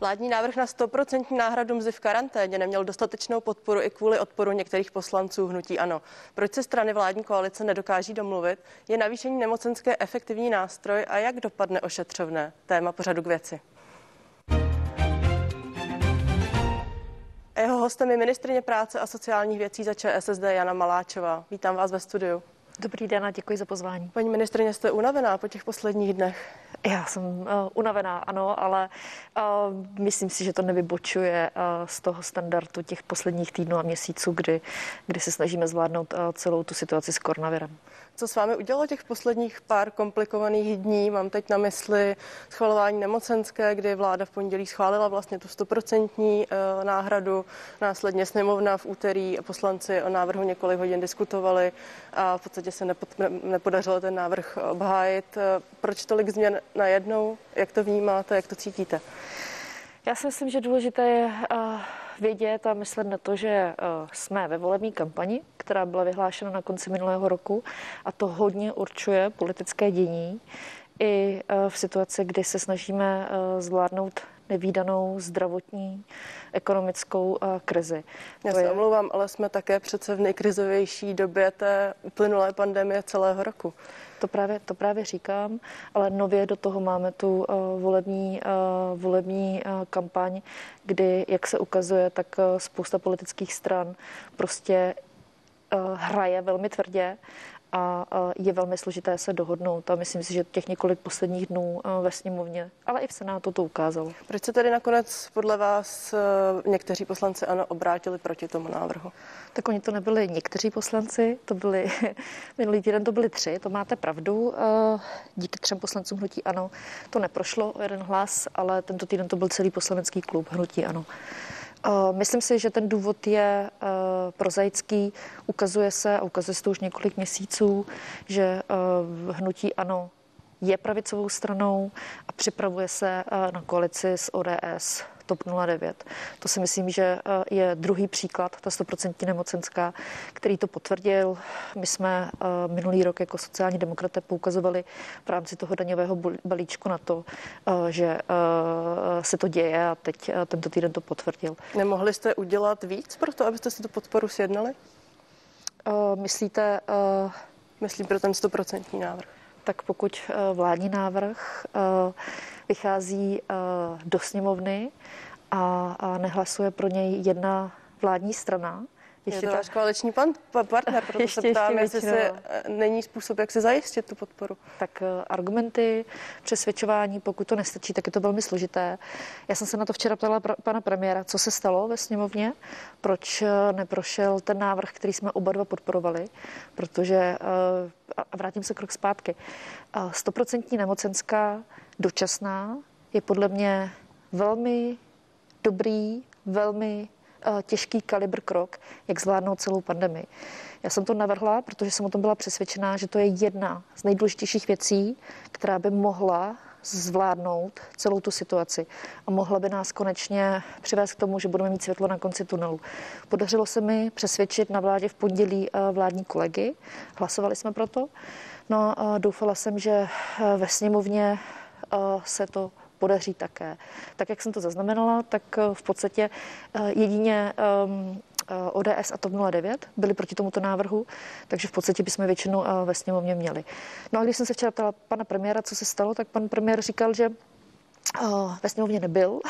Vládní návrh na 100% náhradu mzdy v karanténě neměl dostatečnou podporu i kvůli odporu některých poslanců hnutí ANO. Proč se strany vládní koalice nedokáží domluvit? Je navýšení nemocenské efektivní nástroj a jak dopadne ošetřovné? Téma pořadu k věci. Jeho hostem je ministrině práce a sociálních věcí za ČSSD Jana Maláčová. Vítám vás ve studiu. Dobrý den a děkuji za pozvání. Paní ministrině, jste unavená po těch posledních dnech? Já jsem uh, unavená, ano, ale uh, myslím si, že to nevybočuje uh, z toho standardu těch posledních týdnů a měsíců, kdy, kdy se snažíme zvládnout uh, celou tu situaci s koronavirem. Co s vámi udělalo těch posledních pár komplikovaných dní? Mám teď na mysli schvalování nemocenské, kdy vláda v pondělí schválila vlastně tu stoprocentní náhradu. Následně sněmovna v úterý poslanci o návrhu několik hodin diskutovali a v podstatě se nepodařilo ten návrh obhájit. Eh, proč tolik změn najednou? Jak to vnímáte, jak to cítíte? Já si myslím, že důležité je uh vědět a myslet na to, že eh, jsme ve volební kampani, která byla vyhlášena na konci minulého roku a to hodně určuje politické dění i eh, v situaci, kdy se snažíme eh, zvládnout nevýdanou zdravotní, ekonomickou krizi. Já se je... omlouvám, ale jsme také přece v nejkrizovější době té uplynulé pandemie celého roku. To právě, to právě říkám, ale nově do toho máme tu uh, volební, uh, volební uh, kampaň, kdy, jak se ukazuje, tak uh, spousta politických stran prostě hraje velmi tvrdě a je velmi složité se dohodnout. A myslím si, že těch několik posledních dnů ve sněmovně, ale i v Senátu to ukázalo. Proč se tedy nakonec podle vás někteří poslanci ano obrátili proti tomu návrhu? Tak oni to nebyli někteří poslanci, to byli, minulý týden to byli tři, to máte pravdu. Díky třem poslancům hnutí ano, to neprošlo o jeden hlas, ale tento týden to byl celý poslanecký klub hnutí ano. Myslím si, že ten důvod je uh, prozaický. Ukazuje se, a ukazuje se to už několik měsíců, že uh, hnutí ano je pravicovou stranou a připravuje se uh, na koalici s ODS. TOP 09. To si myslím, že je druhý příklad, ta 100% nemocenská, který to potvrdil. My jsme minulý rok jako sociální demokraté poukazovali v rámci toho daňového balíčku na to, že se to děje a teď tento týden to potvrdil. Nemohli jste udělat víc pro to, abyste si tu podporu sjednali? Myslíte? Myslím pro ten 100% návrh. Tak pokud vládní návrh vychází do sněmovny a nehlasuje pro něj jedna vládní strana, ještě je to váš koaliční pan, partner, proto ještě, se ptám, ještě jestli se, není způsob, jak se zajistit tu podporu. Tak eh, argumenty, přesvědčování, pokud to nestačí, tak je to velmi složité. Já jsem se na to včera ptala pana premiéra, co se stalo ve sněmovně, proč eh, neprošel ten návrh, který jsme oba dva podporovali, protože, eh, a vrátím se krok zpátky, stoprocentní nemocenská dočasná je podle mě velmi dobrý, velmi Eh, těžký kalibr krok, jak zvládnout celou pandemii. Já jsem to navrhla, protože jsem o tom byla přesvědčená, že to je jedna z nejdůležitějších věcí, která by mohla zvládnout celou tu situaci a mohla by nás konečně přivést k tomu, že budeme mít světlo na konci tunelu. Podařilo se mi přesvědčit na vládě v pondělí eh, vládní kolegy, hlasovali jsme proto. No a doufala jsem, že eh, ve sněmovně se to podaří také. Tak, jak jsem to zaznamenala, tak eh, v podstatě eh, jedině ehm, eh, ODS a TOP 09 byli proti tomuto návrhu, takže v podstatě bychom většinu ve sněmovně měli. No a když jsem se včera ptala pana premiéra, co se stalo, tak pan premiér říkal, že ve sněmovně nebyl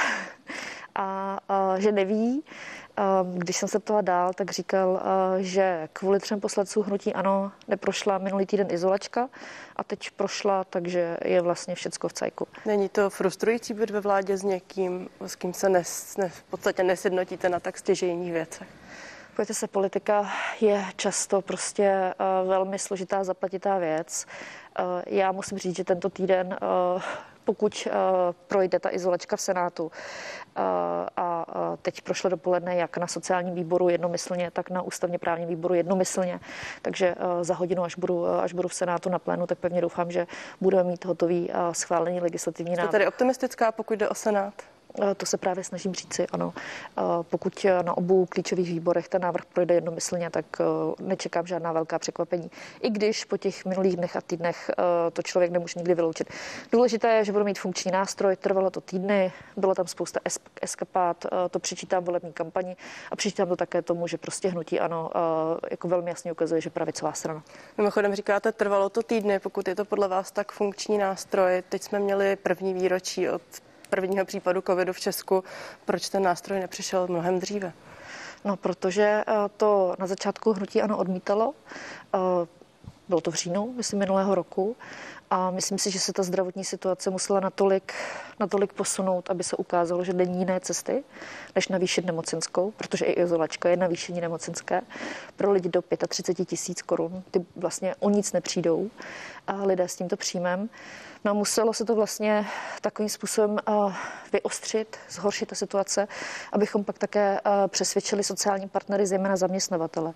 a, a že neví. Když jsem se ptala dál, tak říkal, že kvůli třem poslancům hnutí ano neprošla minulý týden izolačka a teď prošla, takže je vlastně všecko v cajku. Není to frustrující být ve vládě s někým, s kým se nes, ne, v podstatě nesednotíte na tak stěžejních věcech? Pojďte se, politika je často prostě uh, velmi složitá, zaplatitá věc. Uh, já musím říct, že tento týden pokud uh, projde ta izolačka v Senátu uh, a teď prošlo dopoledne jak na sociálním výboru jednomyslně, tak na ústavně právním výboru jednomyslně. Takže uh, za hodinu, až budu, uh, až budu v Senátu na plénu, tak pevně doufám, že budeme mít hotový uh, schválený legislativní návrh. Jste tady optimistická, pokud jde o Senát? Eh, to se právě snažím říci, ano. Eh, pokud na obou klíčových výborech ten návrh projde jednomyslně, tak eh, nečekám žádná velká překvapení. I když po těch minulých dnech a týdnech to člověk nemůže nikdy vyloučit. Důležité je, že budu mít funkční nástroj, trvalo to týdny, bylo tam spousta eskapát, to přičítám volební kampani a přičítám to také tomu, že prostě hnutí ano, jako velmi jasně ukazuje, že pravicová strana. Mimochodem říkáte, trvalo to týdny, pokud je to podle vás tak funkční nástroj. Teď jsme měli první výročí od prvního případu covidu v Česku. Proč ten nástroj nepřišel mnohem dříve? No, protože eh, to na začátku hnutí ano odmítalo. Eh, bylo to v říjnu, myslím, minulého roku. A myslím si, že se ta zdravotní situace musela natolik, natolik posunout, aby se ukázalo, že není jiné cesty, než navýšit nemocenskou, protože i izolačka je navýšení nemocenské pro lidi do 35 tisíc korun. Ty vlastně o nic nepřijdou a lidé s tímto příjmem. No muselo se to vlastně takovým způsobem uh, vyostřit, zhoršit ta situace, abychom pak také uh, přesvědčili sociální partnery, zejména zaměstnavatele.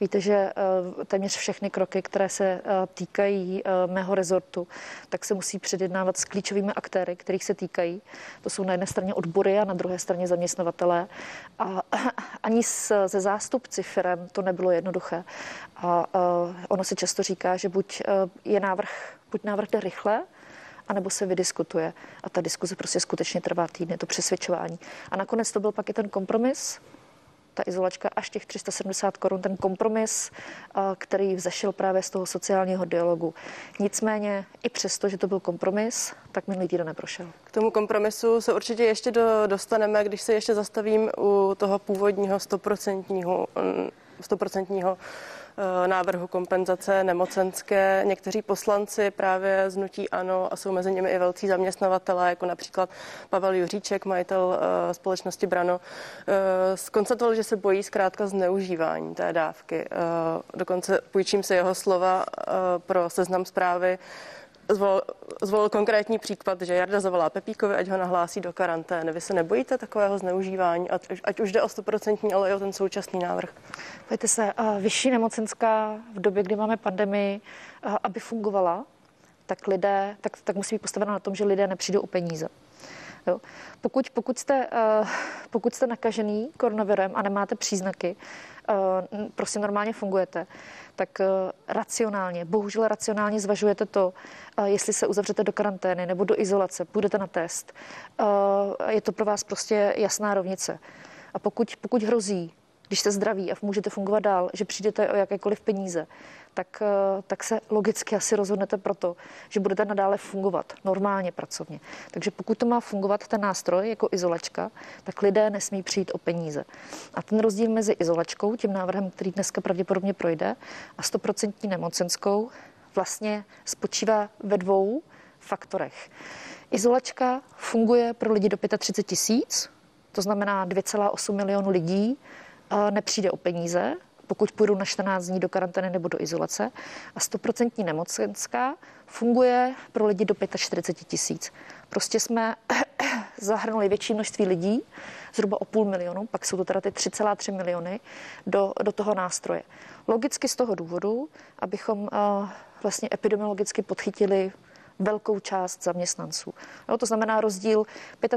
Víte, že uh, téměř všechny kroky, které se týkají mého rezortu, tak se musí předjednávat s klíčovými aktéry, kterých se týkají. To jsou na jedné straně odbory a na druhé straně zaměstnavatelé. A ani se zástupci firm to nebylo jednoduché. A ono se často říká, že buď je návrh, buď návrh jde rychle, anebo se vydiskutuje. A ta diskuze prostě skutečně trvá týdny, to přesvědčování. A nakonec to byl pak i ten kompromis, ta izolačka až těch 370 korun, ten kompromis, který vzešel právě z toho sociálního dialogu. Nicméně i přesto, že to byl kompromis, tak minulý týden neprošel. K tomu kompromisu se určitě ještě do, dostaneme, když se ještě zastavím u toho původního stoprocentního 100% Eh, návrhu kompenzace nemocenské. Někteří poslanci právě z Nutí Ano a jsou mezi nimi i velcí zaměstnavatelé, jako například Pavel Juříček, majitel eh, společnosti Brano, eh, skonstatoval, že se bojí zkrátka zneužívání té dávky. Dokonce půjčím se jeho slova pro seznam zprávy zvolil, zvolil konkrétní příklad, že Jarda zavolá Pepíkovi, ať ho nahlásí do karantény. Vy se nebojíte takového zneužívání, ať, ať už jde o 100%, ale i o ten současný návrh? Pojďte se, vyšší nemocenská v době, kdy máme pandemii, aby fungovala, tak lidé, tak, tak musí být postavena na tom, že lidé nepřijdou o peníze. Jo. Pokud, pokud, jste, pokud jste nakažený koronavirem a nemáte příznaky, prostě normálně fungujete, tak eh, racionálně, bohužel racionálně zvažujete to, eh, jestli se uzavřete do karantény nebo do izolace, půjdete na test. Eh, je to pro vás prostě jasná rovnice. A pokud, pokud hrozí, když jste zdraví a můžete fungovat dál, že přijdete o jakékoliv peníze, tak, eh, tak se logicky asi rozhodnete proto, že budete nadále fungovat normálně pracovně. Takže pokud to má fungovat ten nástroj jako izolačka, tak lidé nesmí přijít o peníze. A ten rozdíl mezi izolačkou, tím návrhem, který dneska pravděpodobně projde, a 100% nemocenskou vlastně spočívá ve dvou faktorech. Izolačka funguje pro lidi do 35 tisíc, to znamená 2,8 milionu lidí nepřijde o peníze, pokud půjdu na 14 dní do karantény nebo do izolace. A 100% nemocenská funguje pro lidi do 45 tisíc. Prostě jsme zahrnuli větší množství lidí, zhruba o půl milionu, pak jsou to teda ty 3,3 miliony, do, do toho nástroje. Logicky z toho důvodu, abychom uh, vlastně epidemiologicky podchytili velkou část zaměstnanců. Jo, to znamená rozdíl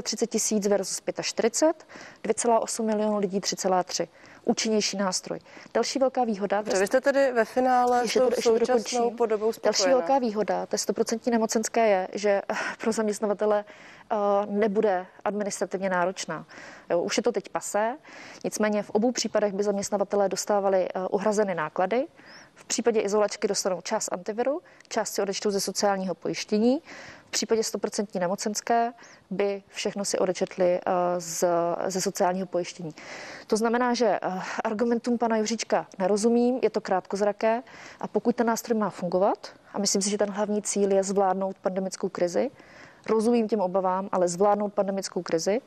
35 tisíc versus 45, 2,8 milionů lidí 3,3 účinnější nástroj. Další velká výhoda... Dobře, vy jste tedy ve finále ještě to, současnou podobou spokojená. Další velká výhoda té 100% nemocenské je, že pro zaměstnavatele uh, nebude administrativně náročná. Jo, už je to teď pasé, nicméně v obou případech by zaměstnavatelé dostávali uh, uhrazeny náklady, v případě izolačky dostanou část antiviru, část si odečtou ze sociálního pojištění. V případě 100% nemocenské by všechno si odečetli eh, z, ze sociálního pojištění. To znamená, že eh, argumentům pana Juříčka nerozumím, je to krátkozraké a pokud ten nástroj má fungovat, a myslím si, že ten hlavní cíl je zvládnout pandemickou krizi, rozumím těm obavám, ale zvládnout pandemickou krizi,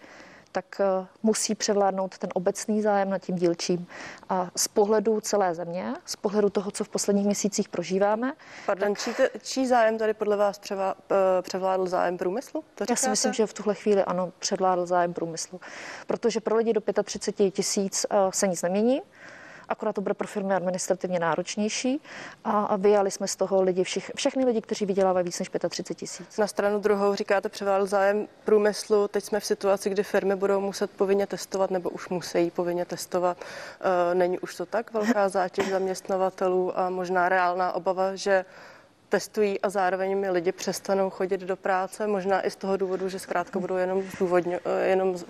tak eh, musí převládnout ten obecný zájem nad tím dílčím. A z pohledu celé země, z pohledu toho, co v posledních měsících prožíváme. Pardon, tak... čí, čí zájem tady podle vás převá, eh, převládl zájem průmyslu? To Já si myslím, že v tuhle chvíli ano, převládl zájem průmyslu. Protože pro lidi do 35 tisíc eh, se nic nemění akorát to bude pro firmy administrativně náročnější a, vyjali jsme z toho lidi, všich, všechny lidi, kteří vydělávají víc než 35 tisíc. Na stranu druhou říkáte převál zájem průmyslu. Teď jsme v situaci, kdy firmy budou muset povinně testovat nebo už musí povinně testovat. E, není už to tak velká zátěž zaměstnavatelů a možná reálná obava, že testují a zároveň mi lidi přestanou chodit do práce, možná i z toho důvodu, že zkrátka budou jenom, zdůvodně, eh, jenom z,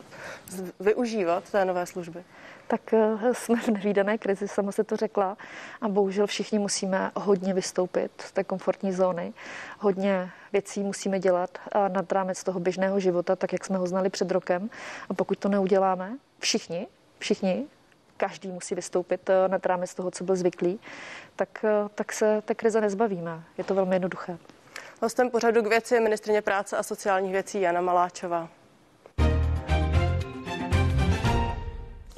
z, využívat té nové služby tak eh, jsme v nevýdané krizi, sama se to řekla. A bohužel všichni musíme hodně vystoupit z té komfortní zóny. Hodně věcí musíme dělat nad rámec toho běžného života, tak jak jsme ho znali před rokem. A pokud to neuděláme, všichni, všichni, každý musí vystoupit eh, nad rámec toho, co byl zvyklý, tak, eh, tak se té krize nezbavíme. Je to velmi jednoduché. Hostem pořadu k věci je ministrině práce a sociálních věcí Jana Maláčová.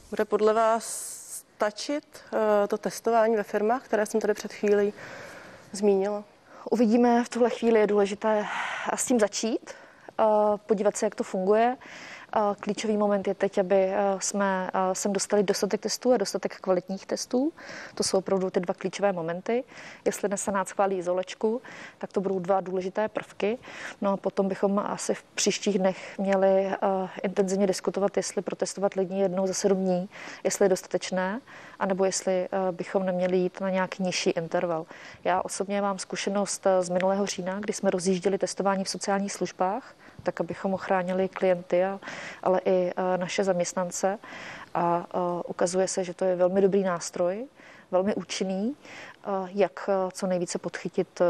Bude podle vás stačit eh, to testování ve firmách, které jsem tady před chvílí zmínila? Uvidíme, v tuhle chvíli je důležité s tím začít, podívat se, jak to funguje. Klíčový moment je teď, aby eh, jsme eh, sem dostali dostatek testů a dostatek kvalitních testů. To jsou opravdu ty dva klíčové momenty. Jestli dnes Senát schválí izolečku, tak to budou dva důležité prvky. No a potom bychom asi v příštích dnech měli eh, intenzivně diskutovat, jestli protestovat lidi jednou za sedm dní, jestli je dostatečné, anebo jestli bychom neměli jít na nějaký nižší interval. Já osobně mám zkušenost z minulého října, kdy jsme rozjížděli testování v sociálních službách tak abychom ochránili klienty, a, ale i naše zaměstnance. A, a ukazuje se, že to je velmi dobrý nástroj, velmi účinný jak co nejvíce podchytit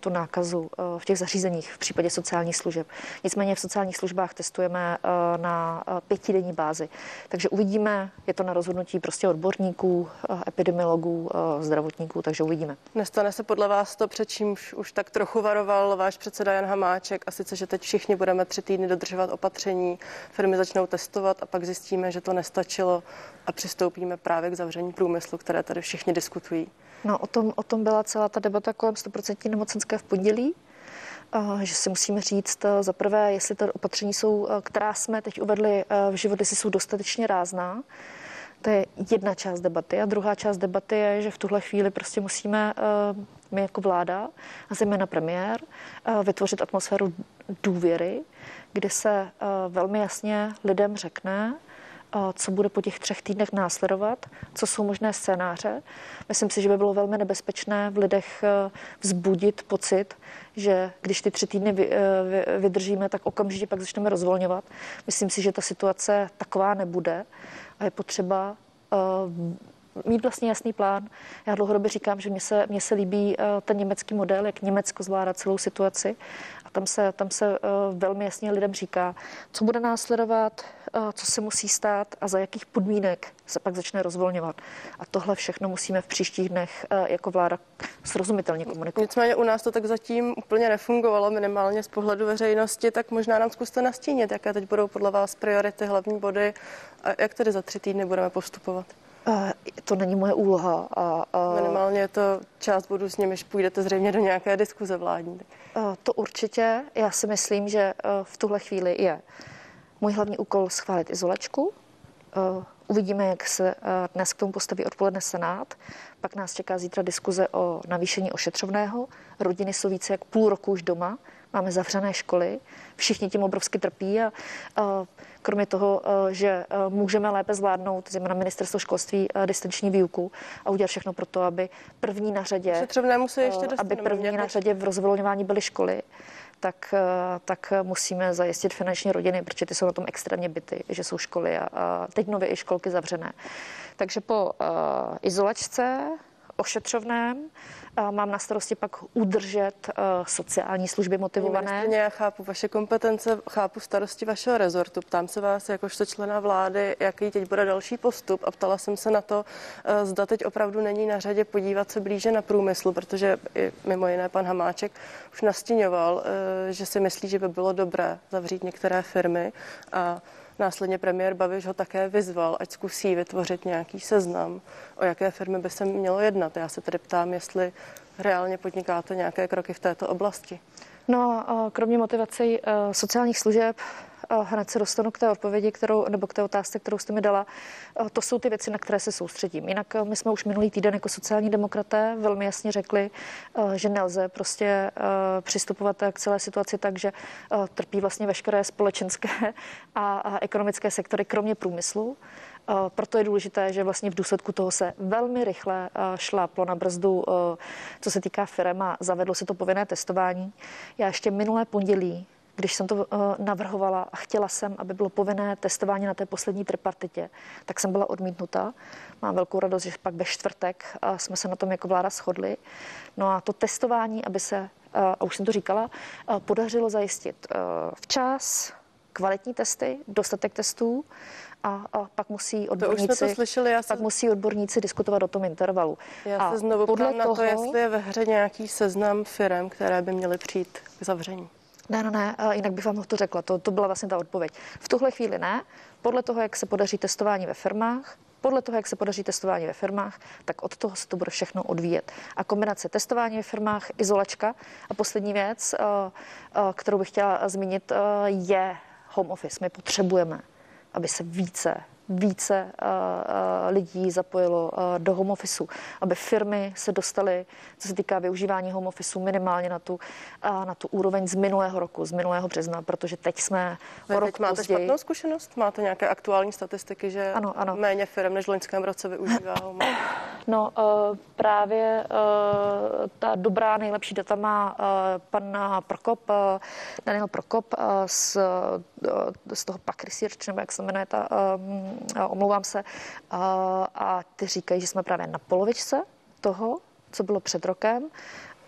tu nákazu v těch zařízeních v případě sociálních služeb. Nicméně v sociálních službách testujeme na pětidenní bázi. Takže uvidíme, je to na rozhodnutí prostě odborníků, epidemiologů, zdravotníků, takže uvidíme. Nestane se podle vás to, před čím už tak trochu varoval váš předseda Jan Hamáček, a sice, že teď všichni budeme tři týdny dodržovat opatření, firmy začnou testovat a pak zjistíme, že to nestačilo a přistoupíme právě k zavření průmyslu, které tady všichni diskutují. No, o tom, o tom byla celá ta debata kolem 100% nemocenské v pondělí, že si musíme říct za prvé, jestli ta opatření jsou, která jsme teď uvedli v život, jestli jsou dostatečně rázná. To je jedna část debaty. A druhá část debaty je, že v tuhle chvíli prostě musíme my jako vláda a zejména premiér vytvořit atmosféru důvěry, kde se velmi jasně lidem řekne, co bude po těch třech týdnech následovat, co jsou možné scénáře. Myslím si, že by bylo velmi nebezpečné v lidech eh, vzbudit pocit, že když ty tři týdny eh, vydržíme, tak okamžitě pak začneme rozvolňovat. Myslím si, že ta situace taková nebude a je potřeba eh, mít vlastně jasný plán. Já dlouhodobě říkám, že mně se, mně se líbí ten německý model, jak Německo zvládá celou situaci. A tam se, tam se velmi jasně lidem říká, co bude následovat, co se musí stát a za jakých podmínek se pak začne rozvolňovat. A tohle všechno musíme v příštích dnech eh, jako vláda srozumitelně komunikovat. Nicméně u nás to tak zatím úplně nefungovalo, minimálně z pohledu veřejnosti, tak možná nám zkuste nastínit, jaké teď budou podle vás priority, hlavní body a jak tedy za tři týdny budeme postupovat. To není moje úloha. A, a... Minimálně je to část bodů, s nimiž půjdete zřejmě do nějaké diskuze vládní. To určitě. Já si myslím, že uh, v tuhle chvíli je můj hlavní úkol schválit izolačku. Eh, uvidíme, jak se eh, dnes k tomu postaví odpoledne Senát. Pak nás čeká zítra diskuze o navýšení ošetřovného. Rodiny jsou více jak půl roku už doma. Máme zavřené školy. Všichni tím obrovsky trpí a, a kromě toho, eh, že můžeme lépe zvládnout, zejména ministerstvo školství, distanční výuku a udělat všechno pro to, aby první na řadě, se ještě aby první na řadě v rozvolňování byly školy tak, eh, tak musíme zajistit finanční rodiny, protože ty jsou na tom extrémně byty, že jsou školy a, a teď nově i školky zavřené. Takže po uh, izolačce, ošetřovném, mám na starosti pak udržet sociální služby motivované. Já chápu vaše kompetence, chápu starosti vašeho rezortu. Ptám se vás, jakožto člena vlády, jaký teď bude další postup a ptala jsem se na to, zda teď opravdu není na řadě podívat se blíže na průmysl, protože i mimo jiné pan Hamáček už nastíňoval, že si myslí, že by bylo dobré zavřít některé firmy a Následně premiér Babiš ho také vyzval, ať zkusí vytvořit nějaký seznam, o jaké firmy by se mělo jednat. Já se tedy ptám, jestli reálně podnikáte nějaké kroky v této oblasti. No, kromě motivací sociálních služeb hned se dostanu k té odpovědi, kterou, nebo k té otázce, kterou jste mi dala. To jsou ty věci, na které se soustředím. Jinak my jsme už minulý týden jako sociální demokraté velmi jasně řekli, že nelze prostě přistupovat k celé situaci tak, že trpí vlastně veškeré společenské a ekonomické sektory, kromě průmyslu. Proto je důležité, že vlastně v důsledku toho se velmi rychle šláplo na brzdu, co se týká firm a zavedlo se to povinné testování. Já ještě minulé pondělí když jsem to navrhovala a chtěla jsem, aby bylo povinné testování na té poslední tripartitě, tak jsem byla odmítnuta. Mám velkou radost, že pak ve čtvrtek jsme se na tom jako vláda shodli. No a to testování, aby se, a už jsem to říkala, podařilo zajistit včas, kvalitní testy, dostatek testů a, a pak musí odborníci, to už jsme to slyšeli, já se... pak musí odborníci diskutovat o tom intervalu. Já a se znovu podle toho... na to, jestli je ve hře nějaký seznam firm, které by měly přijít k zavření. Ne, no ne, jinak bych vám to řekla, to, to byla vlastně ta odpověď. V tuhle chvíli ne, podle toho, jak se podaří testování ve firmách, podle toho, jak se podaří testování ve firmách, tak od toho se to bude všechno odvíjet. A kombinace testování ve firmách, izolačka a poslední věc, kterou bych chtěla zmínit, je home office. My potřebujeme aby se více více eh, eh, lidí zapojilo eh, do home office, aby firmy se dostaly, co se týká využívání home office, minimálně na tu, na tu úroveň z minulého roku, z minulého března, protože teď jsme Vy o rok teď máte později. špatnou zkušenost? Máte nějaké aktuální statistiky, že ano, ano. méně firm než v loňském roce využívá home office? No právě ta dobrá, nejlepší data má pan Prokop, Daniel Prokop z, z toho PAC Research, nebo jak se jmenuje ta omlouvám se, a ty říkají, že jsme právě na polovičce toho, co bylo před rokem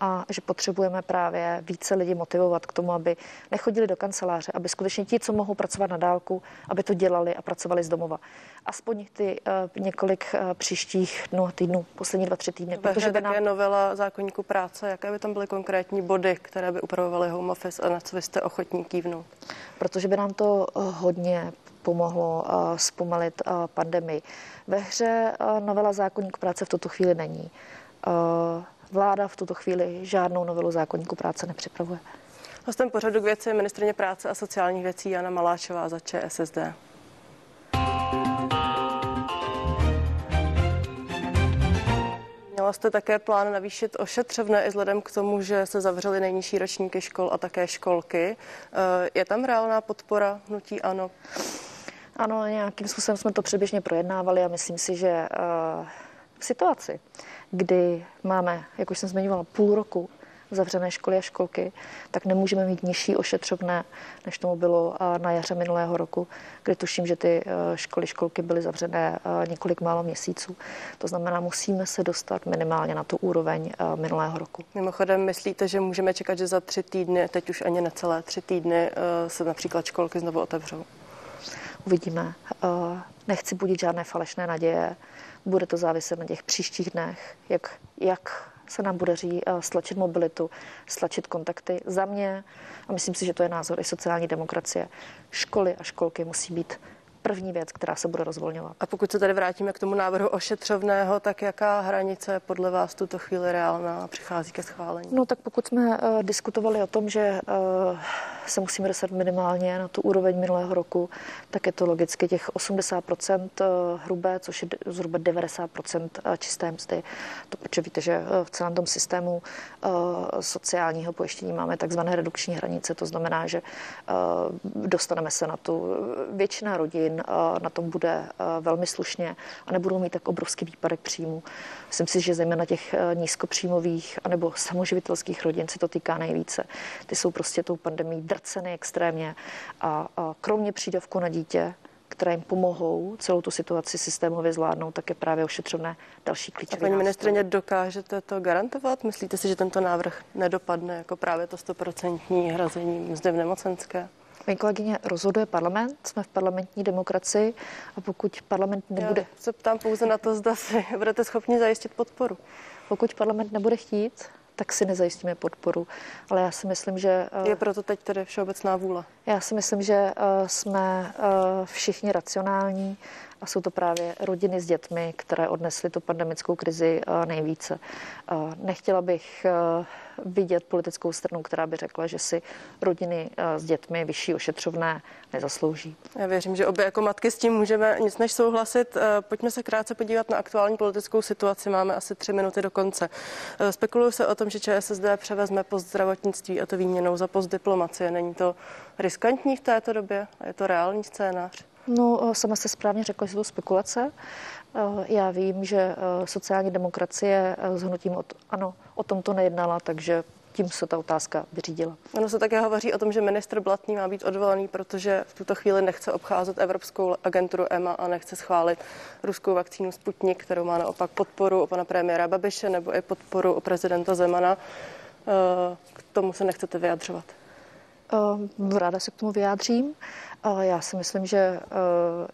a že potřebujeme právě více lidí motivovat k tomu, aby nechodili do kanceláře, aby skutečně ti, co mohou pracovat na dálku, aby to dělali a pracovali z domova. Aspoň ty uh, několik uh, příštích dnů a týdnů, poslední dva, tři týdny. Protože by nám... novela zákonníku práce, jaké by tam byly konkrétní body, které by upravovaly home office a na co vy jste ochotní kývnout? Protože by nám to uh, hodně pomohlo uh, zpomalit uh, pandemii. Ve hře uh, novela zákonníku práce v tuto chvíli není. Vláda v tuto chvíli žádnou novelu zákonníku práce nepřipravuje. Hostem pořadu k věci je ministrně práce a sociálních věcí Jana Maláčová za ČSSD. Měla jste také plán navýšit ošetřovné i vzhledem k tomu, že se zavřely nejnižší ročníky škol a také školky. Eh, je tam reálná podpora hnutí ANO? Ano, nějakým způsobem jsme to předběžně projednávali a myslím si, že eh, v situaci, kdy máme, jak už jsem zmiňovala, půl roku zavřené školy a školky, tak nemůžeme mít nižší ošetřovné, než tomu bylo na jaře minulého roku, kdy tuším, že ty e, školy, školky byly zavřené několik málo měsíců. To znamená, musíme se dostat minimálně na tu úroveň minulého roku. Mimochodem, myslíte, že můžeme čekat, že za tři týdny, teď už ani necelé tři týdny, se například školky znovu otevřou? Uvidíme. Nechci budit žádné falešné naděje. Bude to záviset na těch příštích dnech, jak, jak se nám podaří eh, stlačit mobilitu, stlačit kontakty. Za mě, a myslím si, že to je názor i sociální demokracie, školy a školky musí být první věc, která se bude rozvolňovat. A pokud se tady vrátíme k tomu návrhu ošetřovného, tak jaká hranice je podle vás tuto chvíli reálná a přichází ke schválení? No tak pokud jsme uh, diskutovali o tom, že uh, se musíme dostat minimálně na tu úroveň minulého roku, tak je to logicky těch 80% hrubé, což je zhruba 90% čisté mzdy. To protože víte, že v celém tom systému sociálního pojištění máme takzvané redukční hranice, to znamená, že dostaneme se na tu většina rodin rodin na tom bude velmi slušně a nebudou mít tak obrovský výpadek příjmu. Myslím si, že zejména těch nízkopříjmových anebo samoživitelských rodin se to týká nejvíce. Ty jsou prostě tou pandemí drceny extrémně a, a kromě přídavku na dítě, které jim pomohou celou tu situaci systémově zvládnout, tak je právě ošetřovné další klíčové. Paní ministrině, dokážete to garantovat? Myslíte si, že tento návrh nedopadne jako právě to stoprocentní hrazení mzdy v nemocenské? Paní kolegyně, rozhoduje parlament, jsme v parlamentní demokracii a pokud parlament nebude... Já se ptám pouze na to, zda si budete schopni zajistit podporu. Pokud parlament nebude chtít, tak si nezajistíme podporu. Ale já si myslím, že... Eh, Je proto teď tedy všeobecná vůle? Já si myslím, že eh, jsme eh, všichni racionální a jsou to právě rodiny s dětmi, které odnesly tu pandemickou krizi nejvíce. Nechtěla bych vidět politickou stranu, která by řekla, že si rodiny s dětmi vyšší ošetřovné nezaslouží. Já věřím, že obě jako matky s tím můžeme nic než souhlasit. Pojďme se krátce podívat na aktuální politickou situaci. Máme asi tři minuty do konce. Spekuluju se o tom, že ČSSD převezme post zdravotnictví a to výměnou za post diplomacie. Není to riskantní v této době? Je to reálný scénář? No, sama se správně řekla, že to spekulace. Já vím, že sociální demokracie s hnutím od, ano, o tom to nejednala, takže tím se ta otázka vyřídila. Ono se také hovoří o tom, že ministr Blatný má být odvolaný, protože v tuto chvíli nechce obcházet Evropskou agenturu EMA a nechce schválit ruskou vakcínu Sputnik, kterou má naopak podporu o pana premiéra Babiše nebo i podporu o prezidenta Zemana. K tomu se nechcete vyjadřovat. Ráda se k tomu vyjádřím. Já si myslím, že eh,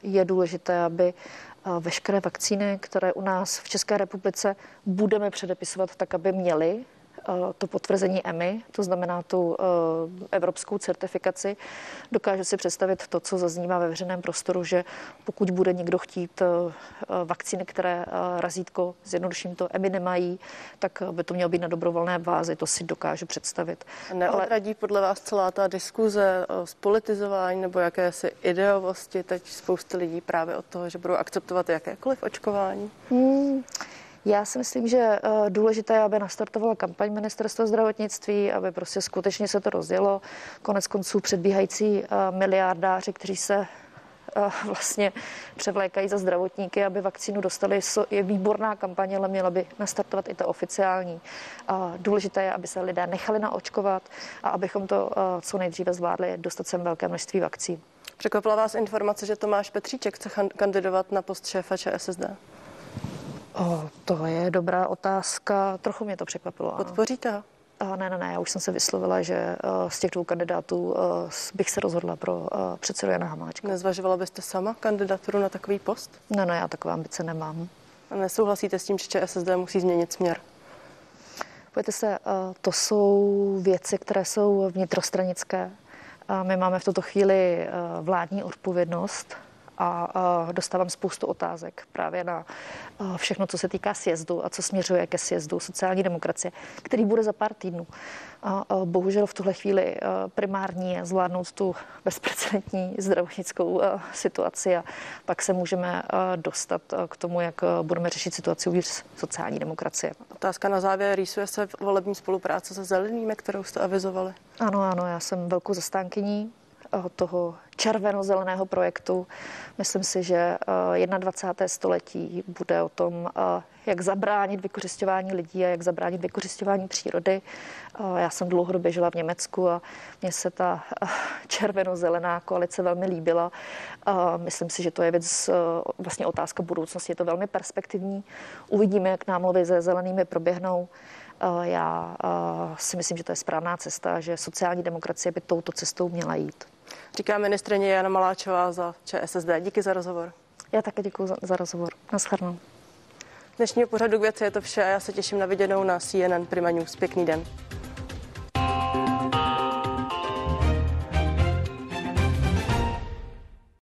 je důležité, aby eh, veškeré vakcíny, které u nás v České republice budeme předepisovat tak, aby měly Eh, to potvrzení EMI, to znamená tu eh, evropskou certifikaci. Dokáže si představit to, co zaznívá ve veřejném prostoru, že pokud bude někdo chtít eh, vakcíny, které razítko s jednodušším to EMI nemají, tak by to mělo být na dobrovolné bázi, to si dokážu představit. Neodradí Ale... podle vás celá ta diskuze o spolitizování nebo jakési ideovosti teď spousty lidí právě od toho, že budou akceptovat jakékoliv očkování? Hmm. Já si myslím, že eh, důležité je, aby nastartovala kampaň ministerstva zdravotnictví, aby prostě skutečně se to rozdělo. Konec konců předbíhající eh, miliardáři, kteří se eh, vlastně převlékají za zdravotníky, aby vakcínu dostali. Je výborná kampaně, ale měla by nastartovat i ta oficiální. Důležité je, aby se lidé nechali naočkovat a abychom to co nejdříve zvládli dostat sem velké množství vakcín. Překvapila vás informace, že Tomáš Petříček chce kandidovat na post šéfa ČSSD? O, to je dobrá otázka. Trochu mě to překvapilo. Podpoříte ho? Ne, ne, ne, já už jsem se vyslovila, že z těch dvou kandidátů bych se rozhodla pro předsedu Jana Hamáčka. Nezvažovala byste sama kandidaturu na takový post? Ne, ne, já takové ambice nemám. A nesouhlasíte s tím, že ČSSD musí změnit směr? Pojďte se, to jsou věci, které jsou vnitrostranické. My máme v tuto chvíli vládní odpovědnost a dostávám spoustu otázek právě na všechno, co se týká sjezdu a co směřuje ke sjezdu sociální demokracie, který bude za pár týdnů. A bohužel v tuhle chvíli primární je zvládnout tu bezprecedentní zdravotnickou situaci a pak se můžeme dostat k tomu, jak budeme řešit situaci uvnitř sociální demokracie. Otázka na závěr. Rýsuje se volební spolupráce se zelenými, kterou jste avizovali? Ano, ano, já jsem velkou zastánkyní toho červeno-zeleného projektu. Myslím si, že 21. Eh, století bude o tom, eh, jak zabránit vykořišťování lidí a jak zabránit vykořišťování přírody. Eh, já jsem dlouhodobě žila v Německu a mně se ta červeno-zelená koalice velmi líbila. Myslím si, že to je věc, vlastně otázka budoucnosti. Je to velmi perspektivní. Uvidíme, jak námluvy se zelenými proběhnou. Já si myslím, že to je správná cesta, že sociální demokracie by touto cestou měla jít. Říká ministrině Jana Maláčová za ČSSD. Díky za rozhovor. Já také děkuji za, za rozhovor. Naschledanou. Dnešního pořadu k věci je to vše a já se těším na viděnou na CNN Prima News. Pěkný den.